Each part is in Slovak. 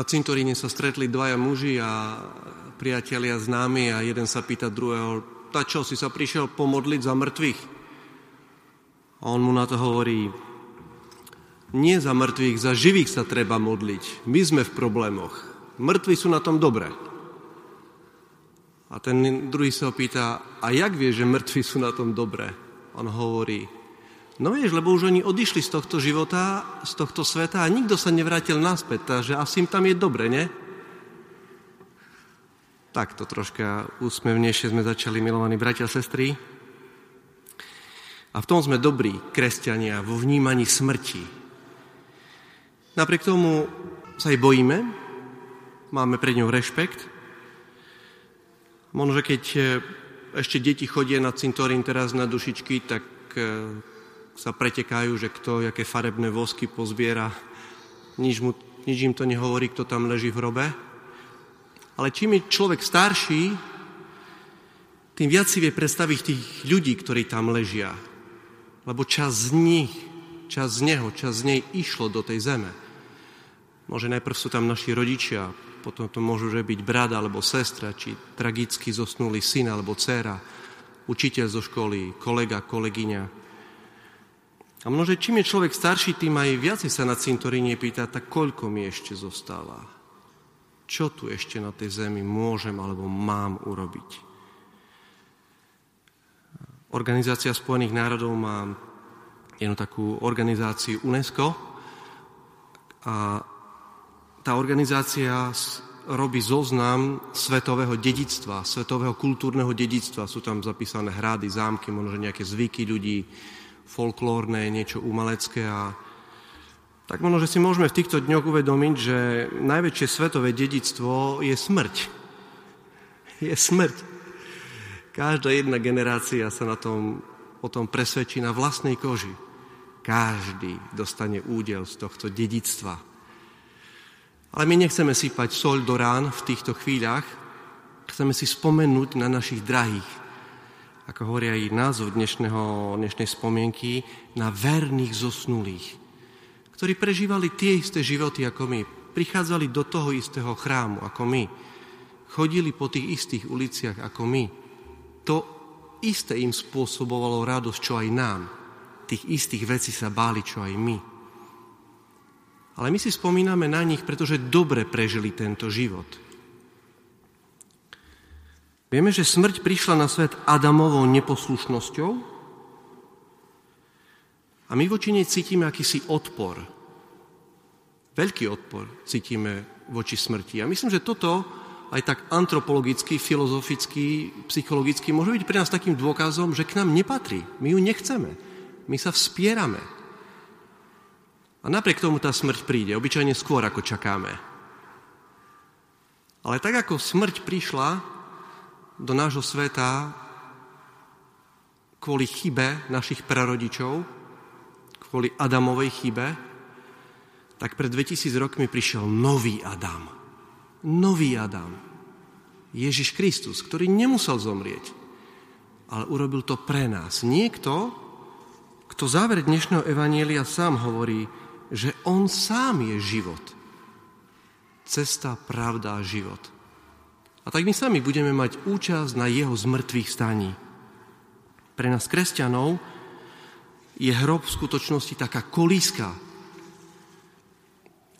Na cintoríne sa stretli dvaja muži a priatelia známi a jeden sa pýta druhého, ta čo, si sa prišiel pomodliť za mŕtvych? A on mu na to hovorí, nie za mŕtvych, za živých sa treba modliť. My sme v problémoch. Mŕtvi sú na tom dobre. A ten druhý sa opýta, a jak vie, že mŕtvi sú na tom dobre? On hovorí, no vieš, lebo už oni odišli z tohto života, z tohto sveta a nikto sa nevrátil naspäť, takže asi im tam je dobre, ne? Takto troška úsmevnejšie sme začali, milovaní bratia a sestry. A v tom sme dobrí, kresťania, vo vnímaní smrti. Napriek tomu sa aj bojíme, máme pred ňou rešpekt. Možno, že keď e, ešte deti chodia na cintorín teraz na dušičky, tak e, sa pretekajú, že kto, aké farebné vosky pozbiera. Nič, mu, nič im to nehovorí, kto tam leží v hrobe. Ale čím je človek starší, tým viac si vie predstaviť tých ľudí, ktorí tam ležia. Lebo čas z nich, čas z neho, čas z nej išlo do tej zeme. Môže najprv sú tam naši rodičia, potom to môžu že byť brat alebo sestra, či tragicky zosnulý syn alebo dcera, učiteľ zo školy, kolega, kolegyňa. A množe čím je človek starší, tým aj viacej sa na cintoríne pýta, tak koľko mi ešte zostáva čo tu ešte na tej zemi môžem alebo mám urobiť. Organizácia Spojených národov má jednu takú organizáciu UNESCO a tá organizácia robí zoznam svetového dedictva, svetového kultúrneho dedictva. Sú tam zapísané hrady, zámky, možno nejaké zvyky ľudí, folklórne, niečo umelecké a tak možno, že si môžeme v týchto dňoch uvedomiť, že najväčšie svetové dedictvo je smrť. Je smrť. Každá jedna generácia sa na tom, o tom presvedčí na vlastnej koži. Každý dostane údel z tohto dedictva. Ale my nechceme sypať soľ do rán v týchto chvíľach, chceme si spomenúť na našich drahých, ako hovorí aj názov dnešného, dnešnej spomienky, na verných zosnulých ktorí prežívali tie isté životy ako my, prichádzali do toho istého chrámu ako my, chodili po tých istých uliciach ako my. To isté im spôsobovalo radosť, čo aj nám. Tých istých vecí sa báli, čo aj my. Ale my si spomíname na nich, pretože dobre prežili tento život. Vieme, že smrť prišla na svet Adamovou neposlušnosťou, a my voči nej cítime akýsi odpor. Veľký odpor cítime voči smrti. A myslím, že toto aj tak antropologicky, filozoficky, psychologicky môže byť pre nás takým dôkazom, že k nám nepatrí. My ju nechceme. My sa vspierame. A napriek tomu tá smrť príde, obyčajne skôr, ako čakáme. Ale tak ako smrť prišla do nášho sveta kvôli chybe našich prarodičov, kvôli Adamovej chybe, tak pred 2000 rokmi prišiel nový Adam. Nový Adam. Ježiš Kristus, ktorý nemusel zomrieť, ale urobil to pre nás. Niekto, kto záver dnešného evanielia sám hovorí, že on sám je život. Cesta, pravda život. A tak my sami budeme mať účasť na jeho zmrtvých staní. Pre nás kresťanov je hrob v skutočnosti taká kolíska.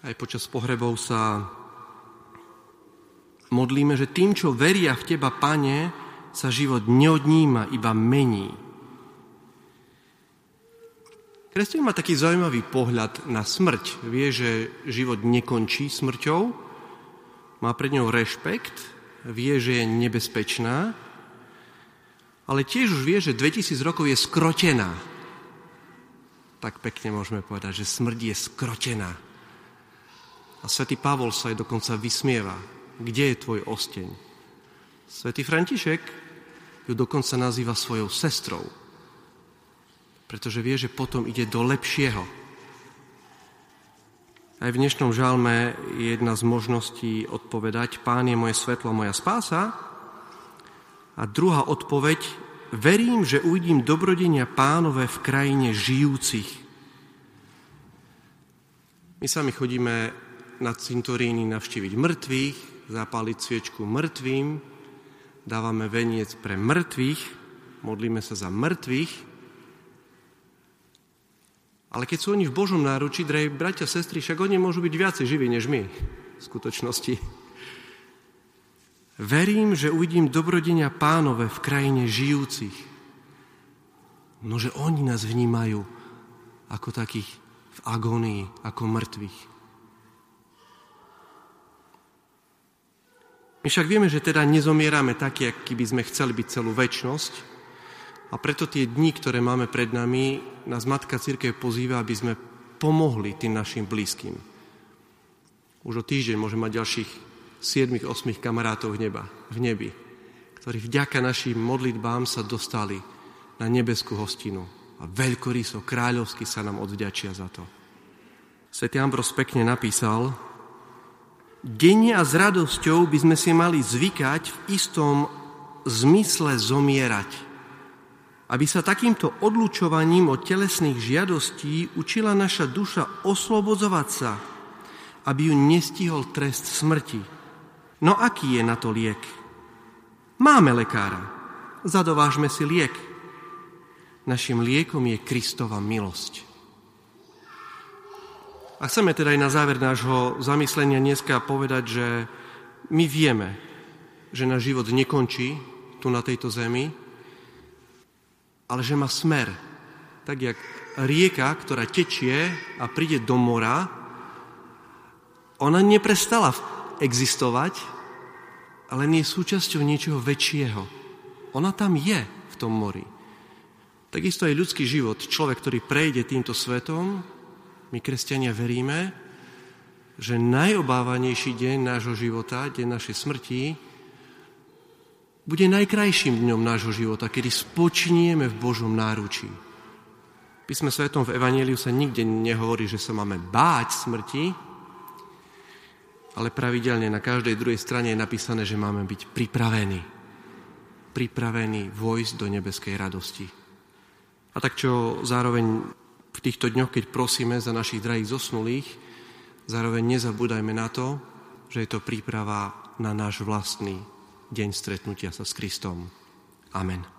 Aj počas pohrebov sa modlíme, že tým, čo veria v Teba, Pane, sa život neodníma, iba mení. Kresťan má taký zaujímavý pohľad na smrť. Vie, že život nekončí smrťou, má pred ňou rešpekt, vie, že je nebezpečná, ale tiež už vie, že 2000 rokov je skrotená tak pekne môžeme povedať, že smrť je skrotená. A svätý Pavol sa aj dokonca vysmieva. Kde je tvoj osteň? Svetý František ju dokonca nazýva svojou sestrou, pretože vie, že potom ide do lepšieho. Aj v dnešnom žalme je jedna z možností odpovedať Pán je moje svetlo, moja spása. A druhá odpoveď verím, že uvidím dobrodenia pánové v krajine žijúcich. My sami chodíme na cintoríny navštíviť mŕtvych, zapáliť sviečku mŕtvým, dávame veniec pre mŕtvych, modlíme sa za mŕtvych, ale keď sú oni v Božom náručí, drahí bratia, sestry, však oni môžu byť viacej živí než my v skutočnosti. Verím, že uvidím dobrodenia pánové v krajine žijúcich. No, že oni nás vnímajú ako takých v agónii, ako mŕtvych. My však vieme, že teda nezomierame taký, aký by sme chceli byť celú väčnosť a preto tie dni, ktoré máme pred nami, nás Matka Církev pozýva, aby sme pomohli tým našim blízkym. Už o týždeň môžeme mať ďalších 7-8 kamarátov v, neba, v nebi, ktorí vďaka našim modlitbám sa dostali na nebeskú hostinu. A veľkoryso, kráľovsky sa nám odvďačia za to. Svetý Ambros pekne napísal, Denne a s radosťou by sme si mali zvykať v istom zmysle zomierať, aby sa takýmto odlučovaním od telesných žiadostí učila naša duša oslobodzovať sa, aby ju nestihol trest smrti. No aký je na to liek? Máme lekára. Zadovážme si liek. Našim liekom je Kristova milosť. A chceme teda aj na záver nášho zamyslenia dneska povedať, že my vieme, že náš život nekončí tu na tejto zemi, ale že má smer. Tak jak rieka, ktorá tečie a príde do mora, ona neprestala existovať, ale nie je súčasťou niečoho väčšieho. Ona tam je v tom mori. Takisto aj ľudský život, človek, ktorý prejde týmto svetom, my, kresťania, veríme, že najobávanejší deň nášho života, deň našej smrti, bude najkrajším dňom nášho života, kedy spočinieme v Božom náručí. Písme svetom v Evangeliu sa nikde nehovorí, že sa máme báť smrti, ale pravidelne na každej druhej strane je napísané, že máme byť pripravení. Pripravení vojsť do nebeskej radosti. A tak čo zároveň v týchto dňoch, keď prosíme za našich drahých zosnulých, zároveň nezabúdajme na to, že je to príprava na náš vlastný deň stretnutia sa s Kristom. Amen.